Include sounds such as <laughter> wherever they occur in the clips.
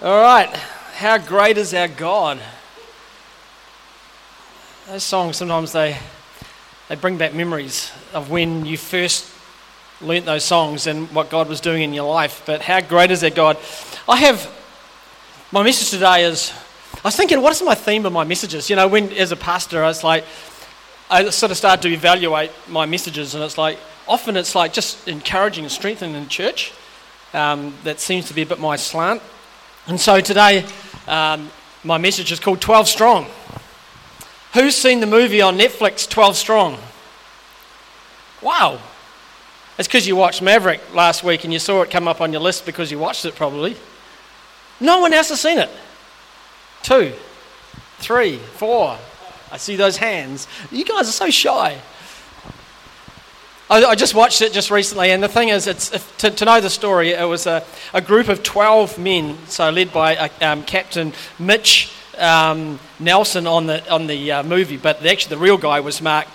All right. How great is our God? Those songs sometimes they they bring back memories of when you first learnt those songs and what God was doing in your life. But how great is our God? I have my message today is I was thinking, what is my theme of my messages? You know, when as a pastor, I like, I sort of started to evaluate my messages, and it's like often it's like just encouraging and strengthening the church. Um, that seems to be a bit my slant. And so today, um, my message is called 12 Strong. Who's seen the movie on Netflix, 12 Strong? Wow. It's because you watched Maverick last week and you saw it come up on your list because you watched it probably. No one else has seen it. Two, three, four. I see those hands. You guys are so shy. I, I just watched it just recently, and the thing is, it's, if, to, to, know the story, it was a, a group of 12 men, so led by uh, um, Captain Mitch um, Nelson on the, on the uh, movie, but actually the real guy was Mark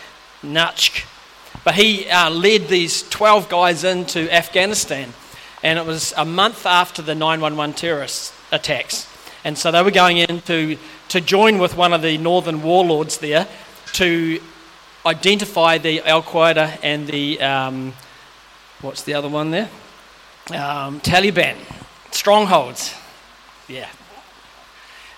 Nutsch. But he uh, led these 12 guys into Afghanistan, and it was a month after the 911 terrorist attacks. And so they were going in to, to join with one of the northern warlords there to identify the Al Qaeda and the, um, what's the other one there? Um, Taliban, strongholds. Yeah.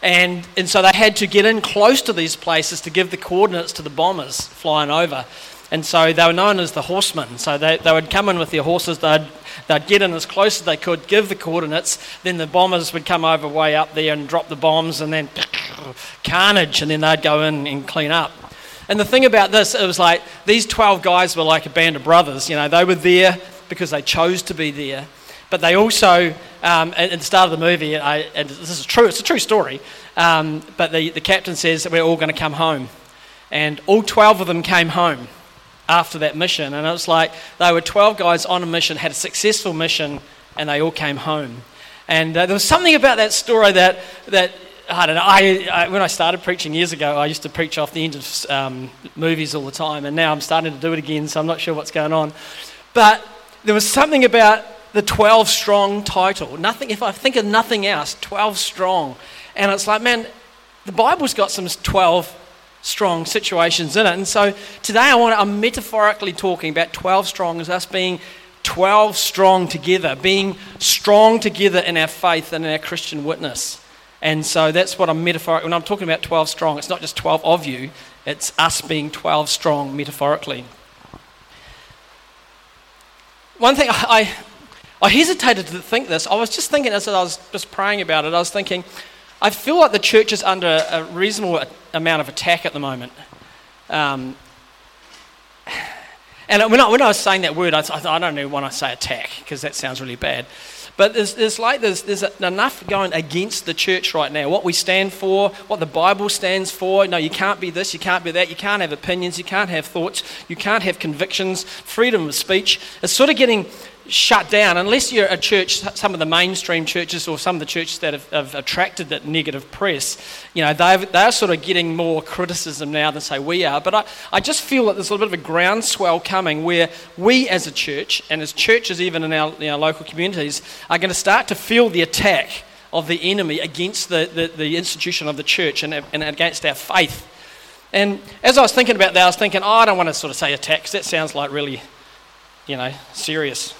And, and so they had to get in close to these places to give the coordinates to the bombers flying over. And so they were known as the horsemen. So they, they would come in with their horses, they'd, they'd get in as close as they could, give the coordinates, then the bombers would come over way up there and drop the bombs, and then <laughs> carnage, and then they'd go in and clean up. And the thing about this, it was like these 12 guys were like a band of brothers. You know, they were there because they chose to be there. But they also, um, at, the start of the movie, I, and this is true, it's a true story, um, but the, the captain says that we're all going to come home. And all 12 of them came home after that mission. And it was like they were 12 guys on a mission, had a successful mission, and they all came home. And uh, there was something about that story that, that I don't know. I, I, when I started preaching years ago, I used to preach off the end of um, movies all the time, and now I'm starting to do it again, so I'm not sure what's going on. But there was something about the 12 strong title. Nothing, if I think of nothing else, 12 strong. And it's like, man, the Bible's got some 12 strong situations in it. And so today I want to, I'm metaphorically talking about 12 strong as us being 12 strong together, being strong together in our faith and in our Christian witness. And so that's what I'm metaphorically, when I'm talking about 12 strong, it's not just 12 of you, it's us being 12 strong metaphorically. One thing I, I hesitated to think this, I was just thinking as I was just praying about it, I was thinking, I feel like the church is under a reasonable amount of attack at the moment. Um, and when I, when I was saying that word, I, I don't know when I say attack, because that sounds really bad. But there's, there's like there's, there's enough going against the church right now. What we stand for, what the Bible stands for. No, you can't be this, you can't be that. You can't have opinions, you can't have thoughts, you can't have convictions. Freedom of speech. It's sort of getting shut down unless you're a church, some of the mainstream churches or some of the churches that have, have attracted that negative press, you know, they're sort of getting more criticism now than, say, we are. But I, I just feel that there's a little bit of a groundswell coming where we as a church, and as churches even in our, in our local communities, are going to start to feel the attack of the enemy against the, the, the institution of the church and, and against our faith. And as I was thinking about that, I was thinking, oh, I don't want to sort of say attack because that sounds like really, you know, serious.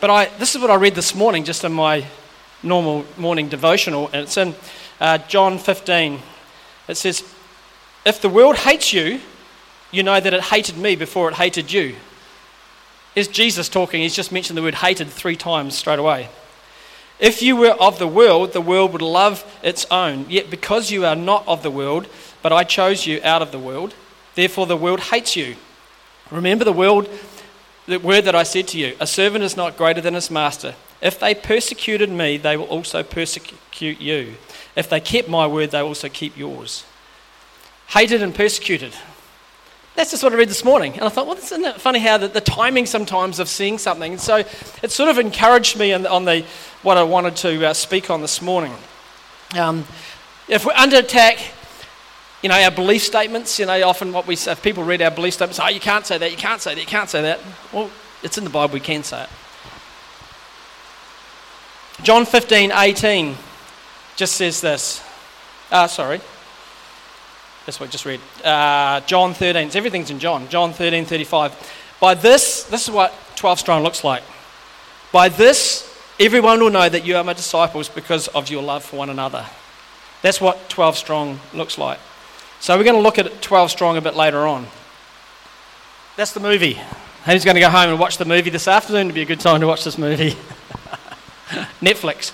But I, this is what I read this morning, just in my normal morning devotional, and it's in uh, John 15. It says, If the world hates you, you know that it hated me before it hated you. Is Jesus talking? He's just mentioned the word hated three times straight away. If you were of the world, the world would love its own. Yet because you are not of the world, but I chose you out of the world, therefore the world hates you. Remember the world the word that I said to you a servant is not greater than his master. If they persecuted me, they will also persecute you. If they kept my word, they will also keep yours. Hated and persecuted. That's just what I read this morning. And I thought, well, isn't it funny how the, the timing sometimes of seeing something? And so it sort of encouraged me on the, what I wanted to uh, speak on this morning. Um, if we're under attack, you know, our belief statements, you know, often what we say, if people read our belief statements, oh, you can't say that, you can't say that, you can't say that. Well, it's in the Bible, we can say it. John 15, 18 just says this. Uh, sorry. That's what I just read. Uh, John 13. Everything's in John. John 13, 35. By this, this is what 12 strong looks like. By this, everyone will know that you are my disciples because of your love for one another. That's what 12 strong looks like. So we're going to look at 12 strong a bit later on. That's the movie. Who's going to go home and watch the movie this afternoon? It'd be a good time to watch this movie. <laughs> Netflix.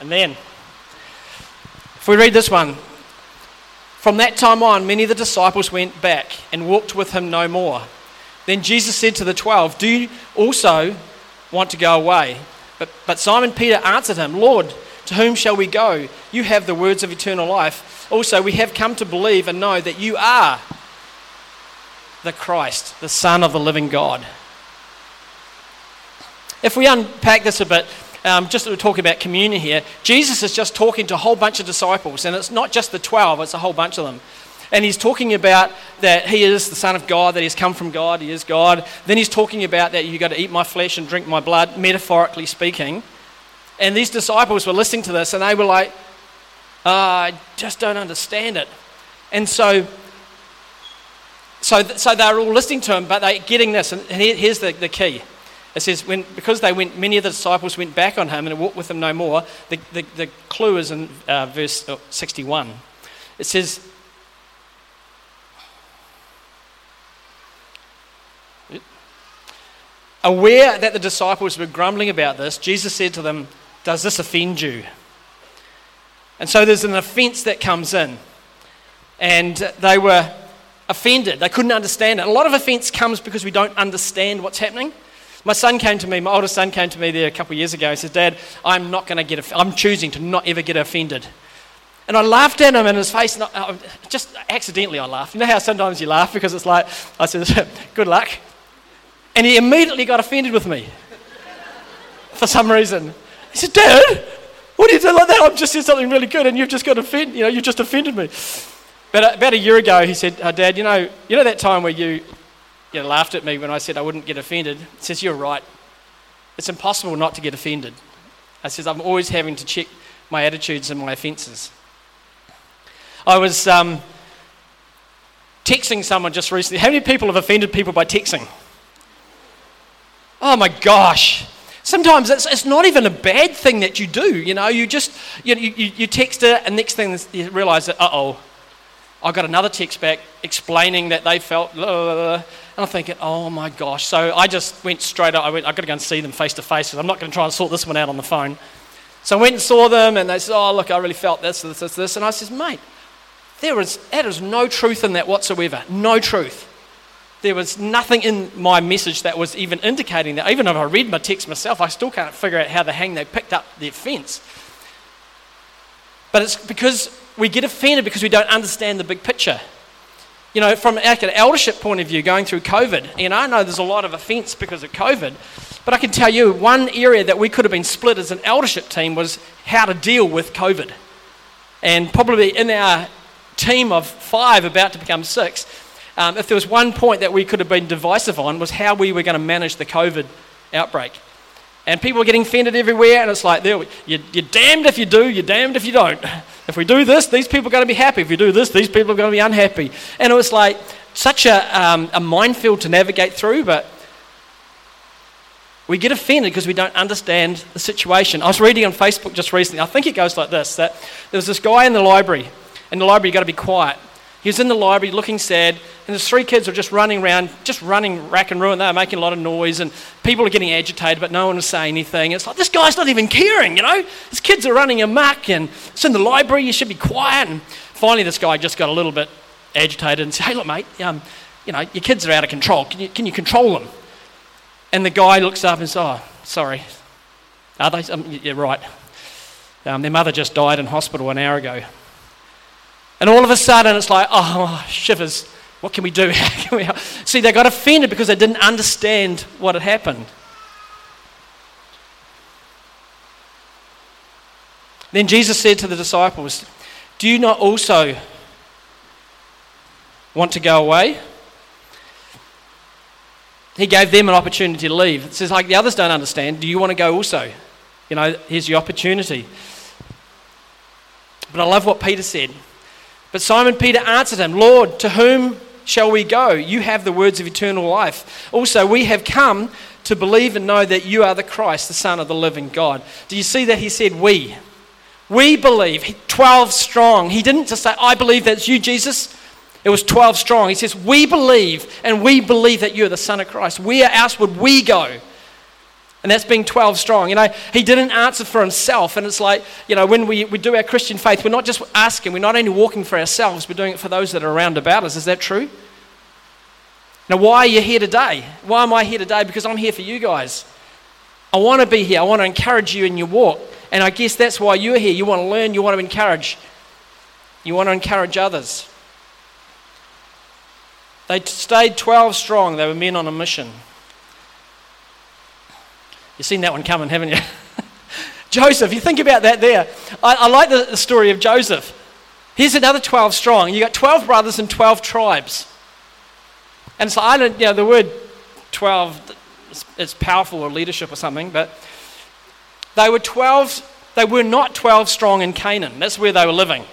And then, if we read this one, from that time on, many of the disciples went back and walked with him no more. Then Jesus said to the twelve, Do you also want to go away? But, but Simon Peter answered him, Lord, to whom shall we go? You have the words of eternal life. Also, we have come to believe and know that you are the Christ, the Son of the living God. If we unpack this a bit, um, just we're talking about communion here, Jesus is just talking to a whole bunch of disciples, and it's not just the 12, it's a whole bunch of them. And he's talking about that he is the Son of God, that he's come from God, he is God. Then he's talking about that you've got to eat my flesh and drink my blood, metaphorically speaking. And these disciples were listening to this and they were like, uh, I just don't understand it. And so, so, so they're all listening to him, but they're getting this. And here's the, the key. It says, when, because they went, many of the disciples went back on him and walked with him no more. The, the, the clue is in uh, verse 61. It says, Aware that the disciples were grumbling about this, Jesus said to them, Does this offend you? And so there's an offense that comes in. And they were offended. They couldn't understand it. A lot of offense comes because we don't understand what's happening. My son came to me, my oldest son came to me there a couple of years ago. He said, Dad, I'm not going to get, I'm choosing to not ever get offended. And I laughed at him in his face, and I, uh, just accidentally I laughed. You know how sometimes you laugh because it's like, I said, <laughs> good luck. And he immediately got offended with me <laughs> for some reason. Said, Dad, what do you do like that? I've just said something really good and you've just got offended. You know, you've just offended me. But about a year ago, he said, oh, Dad, you know, you know that time where you, you know, laughed at me when I said I wouldn't get offended? He says, You're right. It's impossible not to get offended. I says, I'm always having to check my attitudes and my offences. I was um, texting someone just recently. How many people have offended people by texting? Oh my gosh. Sometimes it's, it's not even a bad thing that you do. You know, you just, you, you, you text it, and next thing you realize that, uh oh, I got another text back explaining that they felt, blah, blah, blah, and I'm thinking, oh my gosh. So I just went straight up. I went, I've got to go and see them face to face because I'm not going to try and sort this one out on the phone. So I went and saw them, and they said, oh, look, I really felt this, this, this, this. And I said, mate, there is, there is no truth in that whatsoever. No truth there was nothing in my message that was even indicating that. Even if I read my text myself, I still can't figure out how the hang they picked up the offence. But it's because we get offended because we don't understand the big picture. You know, from like an eldership point of view, going through COVID, and I know there's a lot of offence because of COVID, but I can tell you one area that we could have been split as an eldership team was how to deal with COVID. And probably in our team of five, about to become six, um, if there was one point that we could have been divisive on, was how we were going to manage the COVID outbreak. And people were getting offended everywhere, and it's like, you're, you're damned if you do, you're damned if you don't. <laughs> If we do this, these people are going to be happy. If you do this, these people are going to be unhappy. And it was like such a, um, a minefield to navigate through, but we get offended because we don't understand the situation. I was reading on Facebook just recently, I think it goes like this that there was this guy in the library. In the library, you've got to be quiet. He was in the library looking sad, and there's three kids were just running around, just running rack and ruin. They were making a lot of noise, and people are getting agitated, but no one was saying anything. It's like, this guy's not even caring, you know? These kids are running amok, and it's in the library, you should be quiet. And finally, this guy just got a little bit agitated and said, hey, look, mate, um, you know, your kids are out of control. Can you, can you control them? And the guy looks up and says, oh, sorry. Are they? Um, yeah, right. Um, their mother just died in hospital an hour ago. And all of a sudden, it's like, oh, shivers. What can we do? <laughs> See, they got offended because they didn't understand what had happened. Then Jesus said to the disciples, Do you not also want to go away? He gave them an opportunity to leave. It says, like the others don't understand, do you want to go also? You know, here's the opportunity. But I love what Peter said. But Simon Peter answered him, Lord, to whom shall we go? You have the words of eternal life. Also, we have come to believe and know that you are the Christ, the Son of the living God. Do you see that he said we? We believe, 12 strong. He didn't just say, I believe that's you, Jesus. It was 12 strong. He says, We believe, and we believe that you're the Son of Christ. Where else would we go? And that's being 12 strong. You know, he didn't answer for himself. And it's like, you know, when we, we do our Christian faith, we're not just asking, we're not only walking for ourselves, we're doing it for those that are around about us. Is that true? Now, why are you here today? Why am I here today? Because I'm here for you guys. I want to be here. I want to encourage you in your walk. And I guess that's why you're here. You want to learn, you want to encourage. You want to encourage others. They stayed 12 strong. They were men on a mission. You've seen that one coming, haven't you? <laughs> Joseph, you think about that there. I, I like the, the, story of Joseph. Here's another 12 strong. You got 12 brothers and 12 tribes. And so I don't, you know, the word 12, it's powerful or leadership or something, but they were 12, they were not 12 strong in Canaan. That's where they were living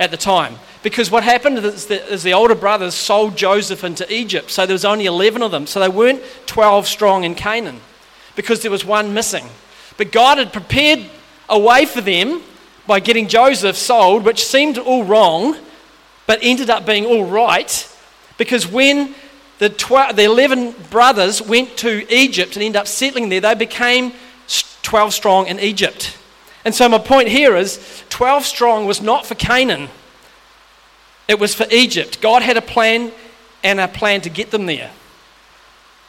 at the time. Because what happened is the, is the older brothers sold Joseph into Egypt. So there was only 11 of them. So they weren't 12 strong in Canaan because there was one missing. But God had prepared a way for them by getting Joseph sold, which seemed all wrong, but ended up being all right. Because when the, tw- the 11 brothers went to Egypt and ended up settling there, they became 12 strong in Egypt. And so, my point here is 12 strong was not for Canaan, it was for Egypt. God had a plan and a plan to get them there.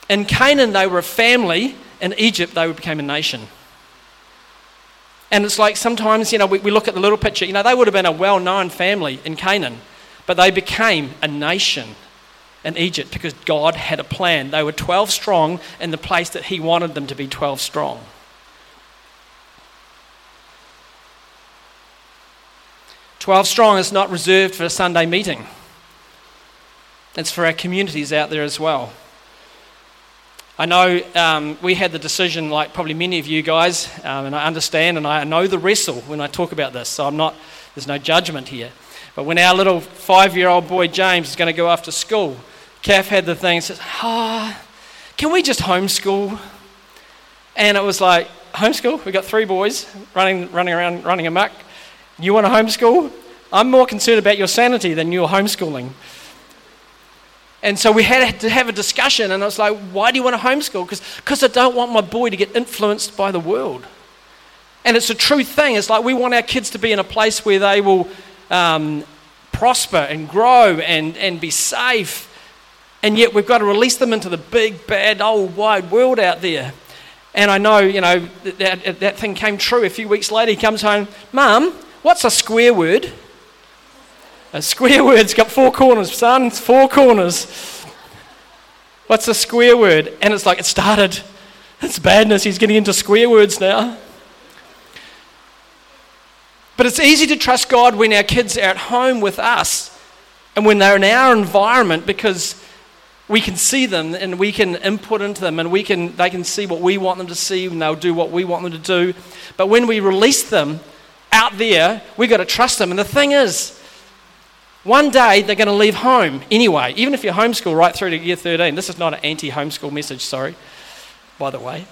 In Canaan, they were a family, in Egypt, they became a nation. And it's like sometimes, you know, we, we look at the little picture, you know, they would have been a well known family in Canaan, but they became a nation in Egypt because God had a plan. They were 12 strong in the place that He wanted them to be 12 strong. Twelve strong is not reserved for a Sunday meeting. It's for our communities out there as well. I know um, we had the decision, like probably many of you guys, um, and I understand and I know the wrestle when I talk about this, so I'm not, there's no judgment here. But when our little five year old boy James is going to go after school, Kath had the thing, and says, ah, oh, can we just homeschool? And it was like, homeschool? We've got three boys running, running around, running amok. You want to homeschool? I'm more concerned about your sanity than your homeschooling. And so we had to have a discussion, and I was like, why do you want to homeschool? Because I don't want my boy to get influenced by the world. And it's a true thing. It's like we want our kids to be in a place where they will um, prosper and grow and, and be safe. And yet we've got to release them into the big, bad, old, wide world out there. And I know, you know, that, that, that thing came true. A few weeks later, he comes home, Mum, what's a square word? A square word's got four corners, son, it's four corners. What's a square word? And it's like, it started. It's badness. He's getting into square words now. But it's easy to trust God when our kids are at home with us and when they're in our environment because we can see them and we can input into them and we can, they can see what we want them to see and they'll do what we want them to do. But when we release them out there, we've got to trust them. And the thing is, one day they're going to leave home anyway, even if you're homeschool right through to year 13. This is not an anti homeschool message, sorry, by the way.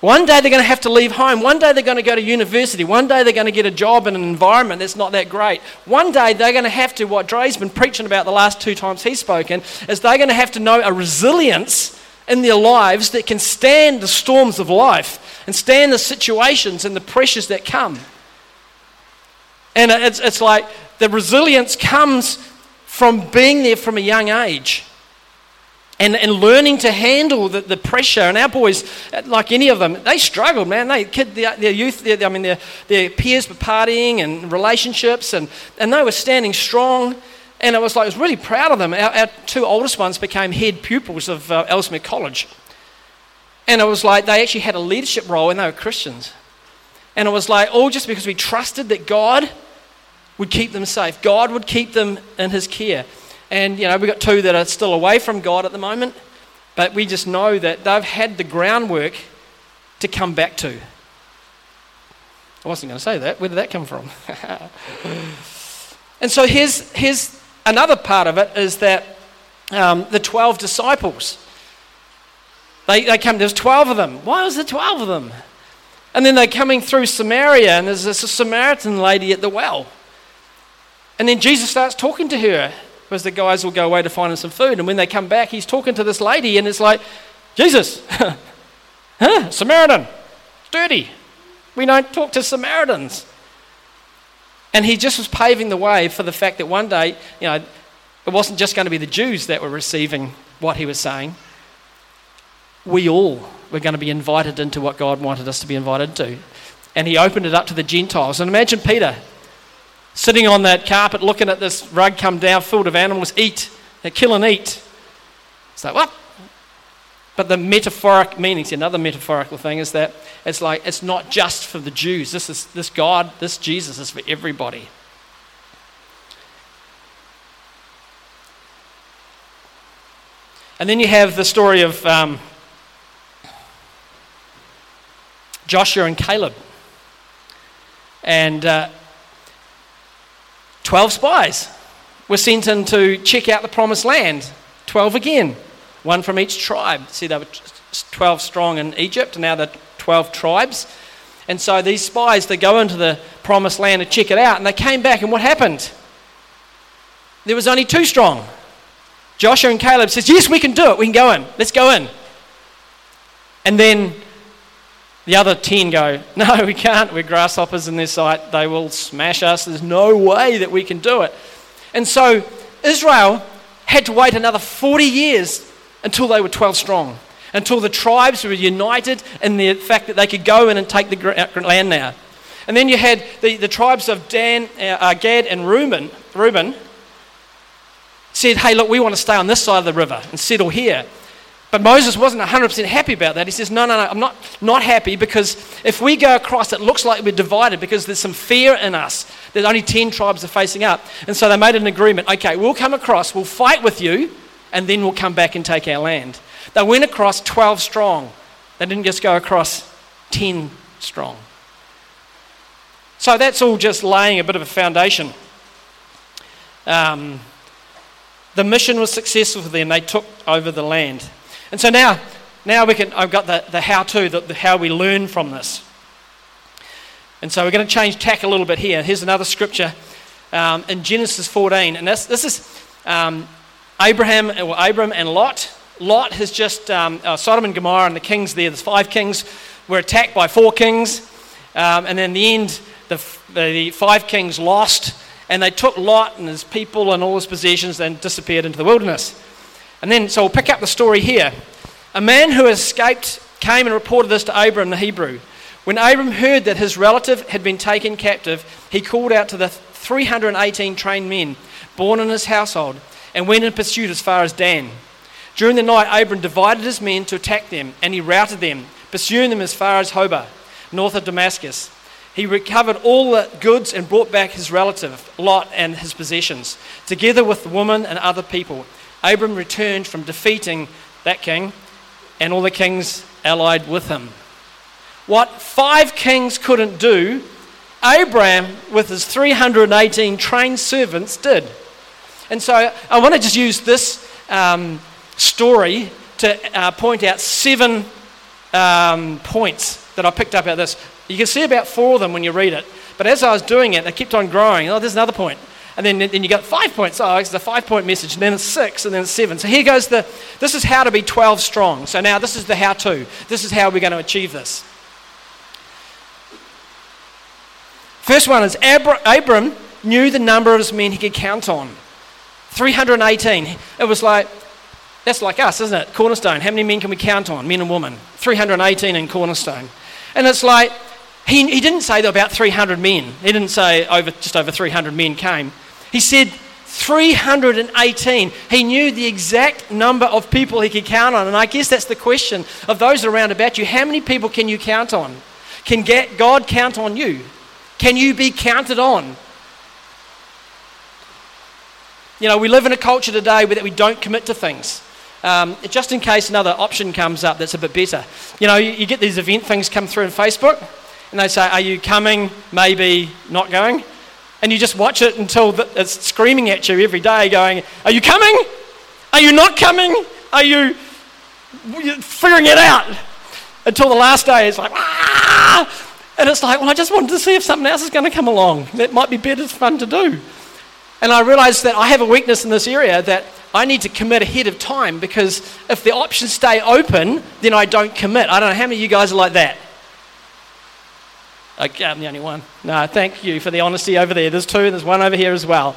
One day they're going to have to leave home. One day they're going to go to university. One day they're going to get a job in an environment that's not that great. One day they're going to have to, what Dre's been preaching about the last two times he's spoken, is they're going to have to know a resilience in their lives that can stand the storms of life and stand the situations and the pressures that come. And it's, it's like the resilience comes from being there from a young age and, and learning to handle the, the pressure. And our boys, like any of them, they struggled, man. They, kid, their, their youth, their, I mean, their, their peers were partying and relationships, and, and they were standing strong. And it was like, I was really proud of them. Our, our two oldest ones became head pupils of uh, Ellesmere College. And it was like they actually had a leadership role and they were Christians. And it was like, all just because we trusted that God would keep them safe. God would keep them in His care. And, you know, we've got two that are still away from God at the moment, but we just know that they've had the groundwork to come back to. I wasn't going to say that. Where did that come from? <laughs> and so here's, here's another part of it is that um, the 12 disciples, they, they come, there's 12 of them. Why was there 12 of them? And then they're coming through Samaria, and there's this Samaritan lady at the well. And then Jesus starts talking to her because the guys will go away to find him some food. And when they come back, he's talking to this lady, and it's like, Jesus, <laughs> huh? Samaritan, dirty. We don't talk to Samaritans. And he just was paving the way for the fact that one day, you know, it wasn't just going to be the Jews that were receiving what he was saying. We all were going to be invited into what God wanted us to be invited to. And he opened it up to the Gentiles. And imagine Peter sitting on that carpet looking at this rug come down filled of animals eat, they kill and eat. It's like, what? But the metaphoric meanings, another metaphorical thing is that it's like it's not just for the Jews. This is this God, this Jesus is for everybody. And then you have the story of um, Joshua and Caleb. And uh, 12 spies were sent in to check out the promised land. 12 again, one from each tribe. See, they were 12 strong in Egypt, and now they're 12 tribes. And so these spies, they go into the promised land to check it out, and they came back, and what happened? There was only two strong. Joshua and Caleb says, Yes, we can do it. We can go in. Let's go in. And then the other 10 go, <laughs> No, we can't. We're grasshoppers in their sight. They will smash us. There's no way that we can do it. And so Israel had to wait another 40 years until they were 12 strong, until the tribes were united in the fact that they could go in and take the uh, land now. And then you had the, the tribes of Dan, uh, uh, Gad, and Reuben, Reuben said, Hey, look, we want to stay on this side of the river and settle here. But Moses wasn't 100% happy about that. He says, No, no, no, I'm not, not happy because if we go across, it looks like we're divided because there's some fear in us. There's only 10 tribes are facing up. And so they made an agreement okay, we'll come across, we'll fight with you, and then we'll come back and take our land. They went across 12 strong. They didn't just go across 10 strong. So that's all just laying a bit of a foundation. Um, the mission was successful for them. They took over the land. And so now, now we can, I've got the, the how to, the, the how we learn from this. And so we're going to change tack a little bit here. Here's another scripture um, in Genesis 14. And this, this is um, Abraham, or Abram and Lot. Lot has just, um, uh, Sodom and Gomorrah and the kings there, there's five kings, were attacked by four kings. Um, and then in the end, the, the five kings lost, and they took Lot and his people and all his possessions and disappeared into the wilderness. And then, so we'll pick up the story here. A man who escaped came and reported this to Abram the Hebrew. When Abram heard that his relative had been taken captive, he called out to the 318 trained men born in his household and went in pursuit as far as Dan. During the night, Abram divided his men to attack them, and he routed them, pursuing them as far as Hobah, north of Damascus. He recovered all the goods and brought back his relative, Lot, and his possessions, together with the woman and other people. Abram returned from defeating that king and all the kings allied with him. What five kings couldn't do, Abram, with his 318 trained servants, did. And so I want to just use this um, story to uh, point out seven um, points that I picked up out of this. You can see about four of them when you read it. But as I was doing it, they kept on growing. Oh, there's another point. And then, then you got five points. Oh, it's a five point message. And then it's six, and then it's seven. So here goes the this is how to be 12 strong. So now this is the how to. This is how we're going to achieve this. First one is Abram knew the number of his men he could count on 318. It was like, that's like us, isn't it? Cornerstone. How many men can we count on, men and women? 318 in Cornerstone. And it's like, he, he didn't say there were about 300 men. He didn't say over, just over 300 men came. He said 318. He knew the exact number of people he could count on. And I guess that's the question of those around about you. How many people can you count on? Can God count on you? Can you be counted on? You know, we live in a culture today where we don't commit to things. Um, just in case another option comes up that's a bit better. You know, you, you get these event things come through on Facebook, and they say, Are you coming? Maybe not going. And you just watch it until it's screaming at you every day, going, Are you coming? Are you not coming? Are you figuring it out? Until the last day, it's like, ah! And it's like, well, I just wanted to see if something else is going to come along. That might be better fun to do. And I realized that I have a weakness in this area that I need to commit ahead of time because if the options stay open, then I don't commit. I don't know how many of you guys are like that. Okay, I'm the only one. No, thank you for the honesty over there. There's two, there's one over here as well.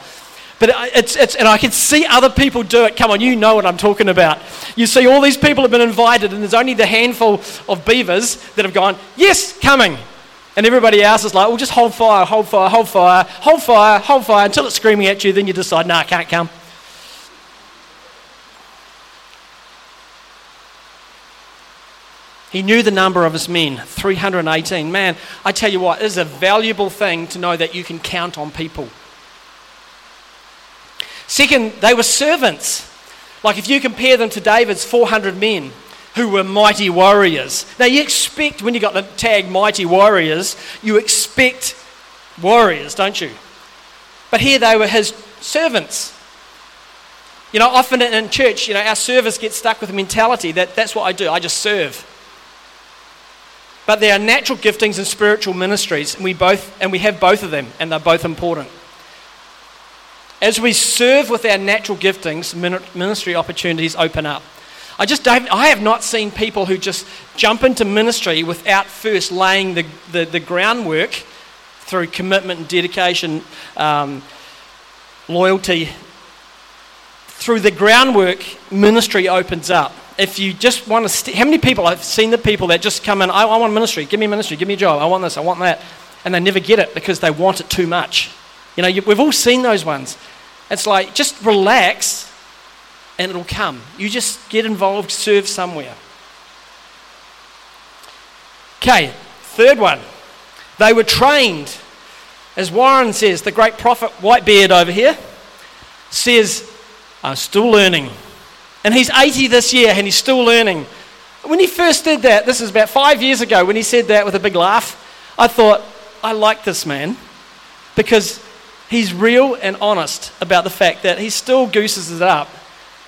But it's, it's, and I can see other people do it. Come on, you know what I'm talking about. You see, all these people have been invited, and there's only the handful of beavers that have gone, Yes, coming. And everybody else is like, well, just hold fire, hold fire, hold fire, hold fire, hold fire until it's screaming at you. Then you decide, no, nah, I can't come. He knew the number of his men 318. Man, I tell you what, it is a valuable thing to know that you can count on people. Second, they were servants. Like if you compare them to David's 400 men, who were mighty warriors. Now, you expect, when you got the tag mighty warriors, you expect warriors, don't you? But here they were his servants. You know, often in church, you know, our service gets stuck with the mentality that that's what I do, I just serve. But there are natural giftings and spiritual ministries, and we both and we have both of them, and they're both important. As we serve with our natural giftings, ministry opportunities open up. I just I have not seen people who just jump into ministry without first laying the, the, the groundwork through commitment and dedication, um, loyalty. Through the groundwork, ministry opens up. If you just want to, st- how many people, I've seen the people that just come in, I, I want ministry, give me ministry, give me a job, I want this, I want that. And they never get it because they want it too much. You know, you, we've all seen those ones. It's like, just relax and it'll come. You just get involved, serve somewhere. Okay, third one. They were trained. As Warren says, the great prophet Whitebeard over here says, I'm still learning. And he's 80 this year and he's still learning. When he first did that, this is about five years ago, when he said that with a big laugh, I thought, I like this man because he's real and honest about the fact that he still gooses it up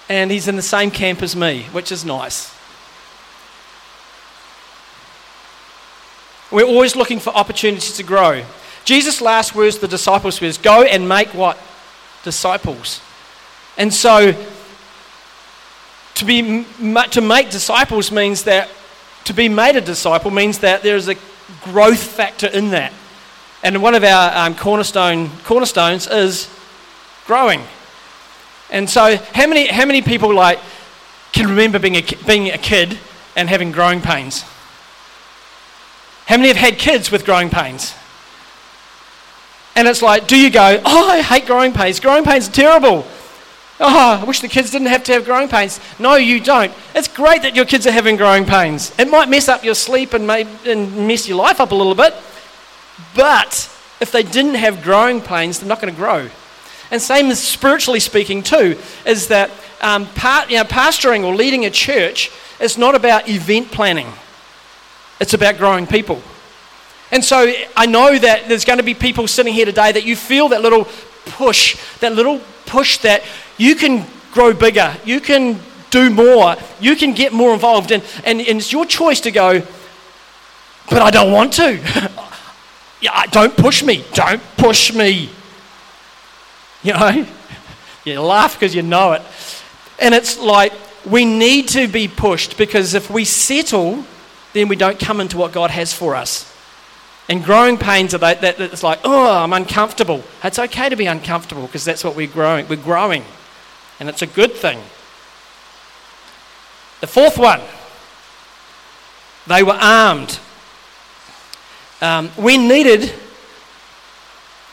and he's in the same camp as me, which is nice. We're always looking for opportunities to grow. Jesus' last words to the disciples was, Go and make what? Disciples. And so, to, be, to make disciples means that to be made a disciple means that there is a growth factor in that. And one of our um, cornerstone cornerstones is growing. And so, how many, how many people like can remember being a, being a kid and having growing pains? How many have had kids with growing pains? And it's like, do you go, oh, I hate growing pains. Growing pains are terrible. Oh, I wish the kids didn't have to have growing pains. No, you don't. It's great that your kids are having growing pains. It might mess up your sleep and, may, and mess your life up a little bit. But if they didn't have growing pains, they're not going to grow. And same as spiritually speaking too, is that um, part, you know, pastoring or leading a church is not about event planning. It's about growing people. And so I know that there's going to be people sitting here today that you feel that little push, that little push that you can grow bigger, you can do more, you can get more involved. And, and, and it's your choice to go, but I don't want to. <laughs> yeah, don't push me. Don't push me. <laughs> You know? You laugh because you know it. And it's like we need to be pushed because if we settle, then we don't come into what God has for us. And growing pains are that, that it's like, oh, I'm uncomfortable. It's okay to be uncomfortable because that's what we're growing. We're growing. And it's a good thing. The fourth one, they were armed. Um, when needed,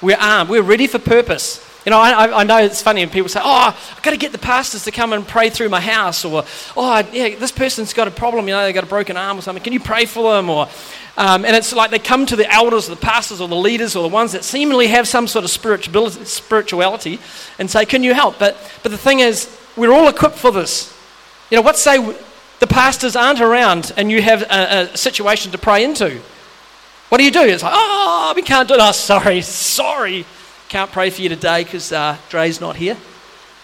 we're armed. We're ready for purpose. You know, I, I know it's funny when people say, oh, I've got to get the pastors to come and pray through my house. Or, oh, yeah, this person's got a problem. You know, they've got a broken arm or something. Can you pray for them? Or, um, and it's like they come to the elders or the pastors or the leaders or the ones that seemingly have some sort of spirituality and say, can you help? But, but the thing is, we're all equipped for this. You know, what say the pastors aren't around and you have a, a situation to pray into? What do you do? It's like, oh, we can't do it. Oh, sorry, sorry. Can't pray for you today because uh, Dre's not here.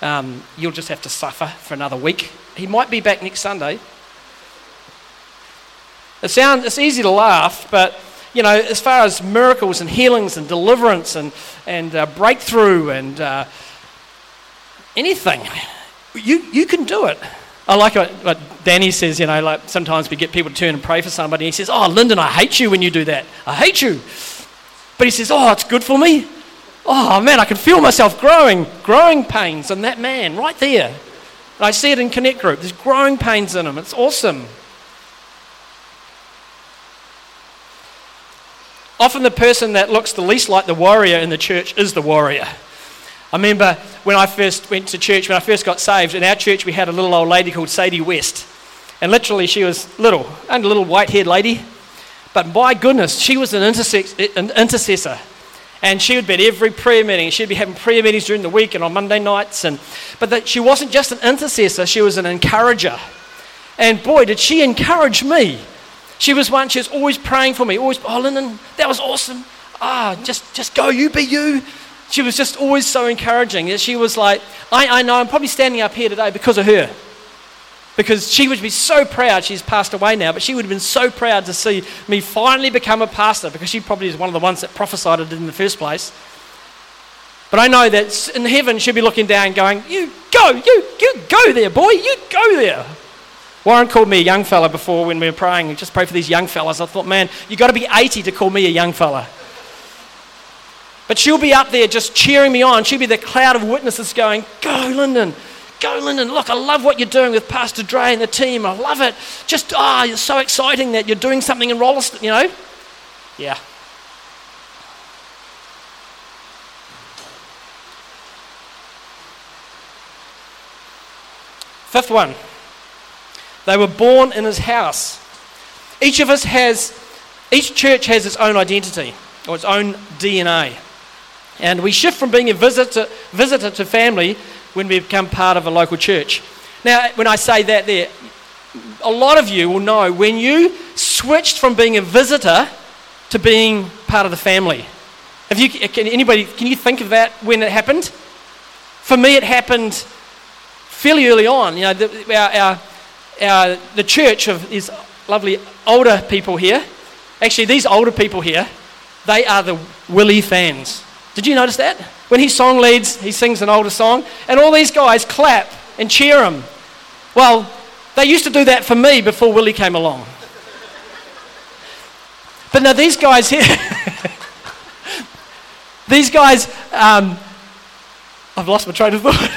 Um, you'll just have to suffer for another week. He might be back next Sunday. It sounds, it's easy to laugh, but you know, as far as miracles and healings and deliverance and, and uh, breakthrough and uh, anything, you, you can do it. I like what, what Danny says, you know, like sometimes we get people to turn and pray for somebody. He says, Oh, Lyndon, I hate you when you do that. I hate you. But he says, Oh, it's good for me. Oh, man, I can feel myself growing, growing pains in that man right there. And I see it in Connect Group. There's growing pains in him. It's awesome. Often the person that looks the least like the warrior in the church is the warrior. I remember when I first went to church, when I first got saved, in our church we had a little old lady called Sadie West. And literally she was little, and a little white haired lady. But by goodness, she was an, an intercessor. And she would be at every prayer meeting. She'd be having prayer meetings during the week and on Monday nights. And, but that she wasn't just an intercessor, she was an encourager. And boy, did she encourage me. She was one, she was always praying for me, always, oh, Lyndon, that was awesome. Ah, just, just go, you be you. She was just always so encouraging. She was like, I, I know, I'm probably standing up here today because of her. Because she would be so proud, she's passed away now, but she would have been so proud to see me finally become a pastor because she probably is one of the ones that prophesied it in the first place. But I know that in heaven she'll be looking down going, You go, you, you go there, boy, you go there. Warren called me a young fella before when we were praying. Just pray for these young fellas. I thought, man, you've got to be 80 to call me a young fella. But she'll be up there just cheering me on. She'll be the cloud of witnesses going, Go, Lyndon. Go, Lyndon. Look, I love what you're doing with Pastor Dre and the team. I love it. Just, ah, oh, it's so exciting that you're doing something in Rolleston, you know? Yeah. Fifth one. They were born in his house. Each of us has, each church has its own identity or its own DNA. And we shift from being a visitor, visitor to family when we become part of a local church. Now, when I say that there, a lot of you will know when you switched from being a visitor to being part of the family. Have you, can anybody, can you think of that when it happened? For me, it happened fairly early on. You know, the, our, our our, the church of these lovely older people here, actually, these older people here, they are the Willie fans. Did you notice that? When he song leads, he sings an older song, and all these guys clap and cheer him. Well, they used to do that for me before Willie came along. But now these guys here, <laughs> these guys, um, I've lost my train of thought.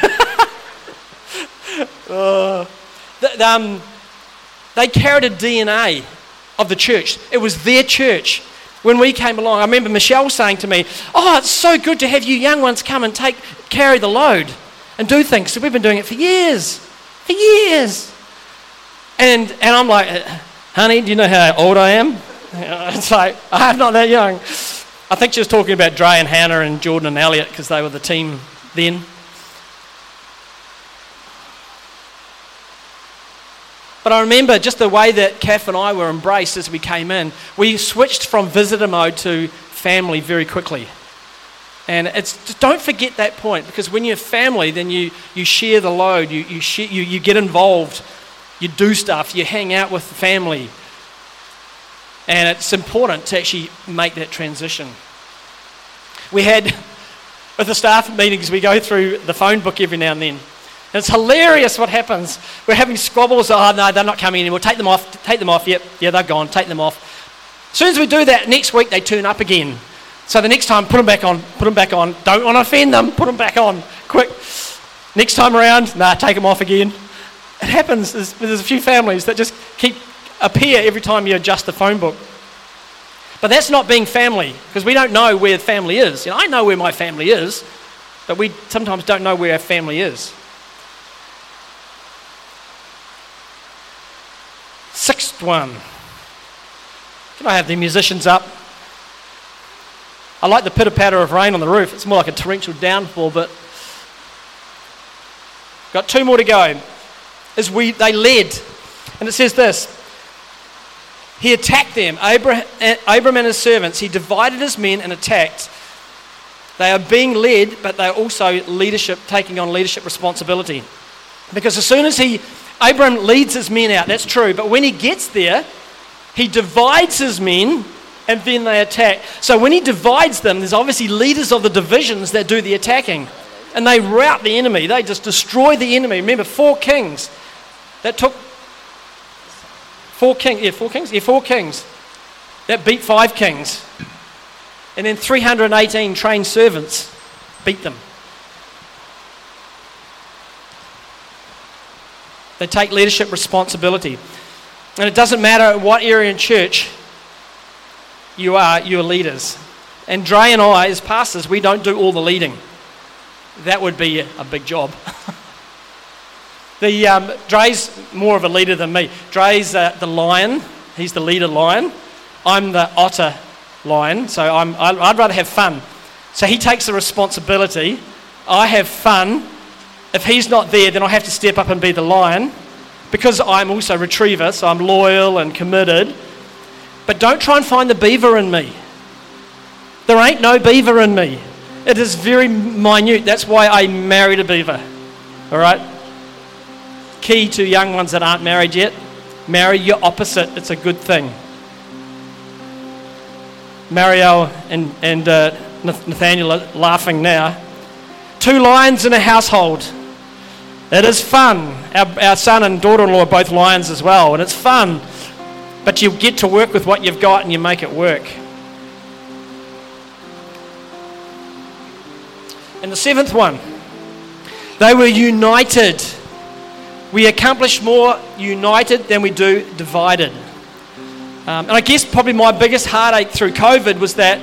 oh. <laughs> Um, they carried a DNA of the church. It was their church. When we came along, I remember Michelle saying to me, Oh, it's so good to have you young ones come and take, carry the load and do things. So we've been doing it for years. For years. And, and I'm like, Honey, do you know how old I am? <laughs> It's like, I'm not that young. I think she was talking about Dre and Hannah and Jordan and Elliot because they were the team then. But I remember just the way that Kath and I were embraced as we came in. We switched from visitor mode to family very quickly. And it's don't forget that point because when you're family, then you, you share the load, you, you, share, you, you get involved, you do stuff, you hang out with the family. And it's important to actually make that transition. We had, with the staff meetings, we go through the phone book every now and then. It's hilarious what happens. We're having squabbles. Oh, no, they're not coming anymore. Take them off. Take them off. Yep. Yeah, they're gone. Take them off. As soon as we do that, next week they turn up again. So the next time, put them back on. Put them back on. Don't want to offend them. Put them back on. Quick. Next time around, nah, take them off again. It happens. There's, there's a few families that just keep appear every time you adjust the phone book. But that's not being family because we don't know where family is. You know, I know where my family is, but we sometimes don't know where our family is. Sixth one. Can I have the musicians up? I like the pitter patter of rain on the roof. It's more like a torrential downfall, but got two more to go. As we they led, and it says this: He attacked them, Abraham, eh, Abraham and his servants. He divided his men and attacked. They are being led, but they're also leadership, taking on leadership responsibility. Because as soon as he, Abraham leads his men out, that's true, but when he gets there, he divides his men and then they attack. So when he divides them, there's obviously leaders of the divisions that do the attacking. And they rout the enemy, they just destroy the enemy. Remember, four kings that took four kings, yeah, four kings, yeah, four kings that beat five kings. And then 318 trained servants beat them. They take leadership responsibility. And it doesn't matter what area in church you are, you're leaders. And Dre and I, as pastors, we don't do all the leading. That would be a big job. <laughs> the, um, Dre's more of a leader than me. Dre's uh, the lion, he's the leader lion. I'm the otter lion, so I'm, I'd rather have fun. So he takes the responsibility. I have fun. If he's not there, then I have to step up and be the lion because I'm also a retriever, so I'm loyal and committed. But don't try and find the beaver in me. There ain't no beaver in me. It is very minute. That's why I married a beaver. All right? Key to young ones that aren't married yet marry your opposite. It's a good thing. Mario and, and uh, Nathaniel are laughing now. Two lions in a household. It is fun. Our, our son and daughter in law are both lions as well, and it's fun. But you get to work with what you've got and you make it work. And the seventh one, they were united. We accomplish more united than we do divided. Um, and I guess probably my biggest heartache through COVID was that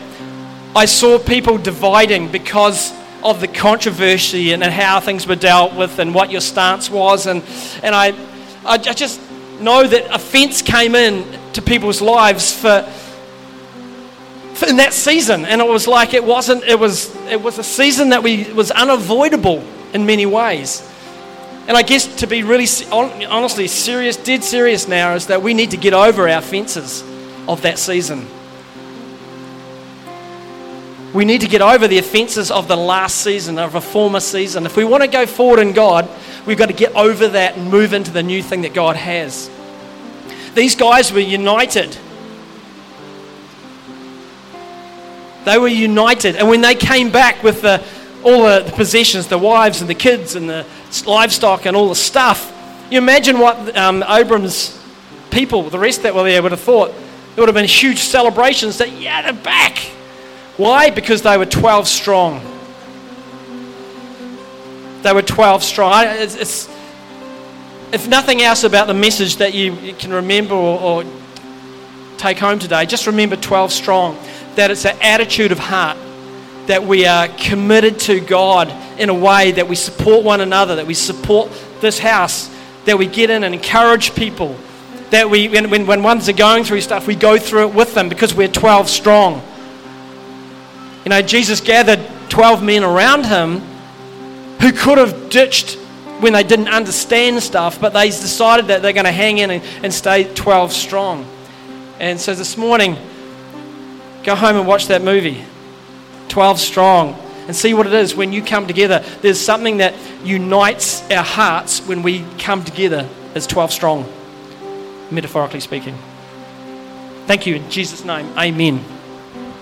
I saw people dividing because of the controversy and, and how things were dealt with and what your stance was. And, and I, I just know that offence came in to people's lives for, for, in that season. And it was like it wasn't, it was, it was a season that we, was unavoidable in many ways. And I guess to be really, honestly, serious, dead serious now, is that we need to get over our fences of that season. We need to get over the offences of the last season, of a former season. If we want to go forward in God, we've got to get over that and move into the new thing that God has. These guys were united. They were united. And when they came back with the, all the possessions, the wives and the kids and the livestock and all the stuff. You imagine what um, Abram's people, the rest that were there, would have thought. It would have been huge celebrations that, yeah, they're back. Why? Because they were 12 strong. They were 12 strong. It's, it's, if nothing else about the message that you, you can remember or, or take home today, just remember 12 strong. That it's an attitude of heart that we are committed to God in a way that we support one another, that we support this house, that we get in and encourage people, that we, when, when, when ones are going through stuff, we go through it with them because we're 12 strong. You know, Jesus gathered 12 men around him who could have ditched when they didn't understand stuff, but they decided that they're going to hang in and, and stay 12 strong. And so this morning, go home and watch that movie. 12 strong, and see what it is when you come together. There's something that unites our hearts when we come together as 12 strong, metaphorically speaking. Thank you. In Jesus' name, amen.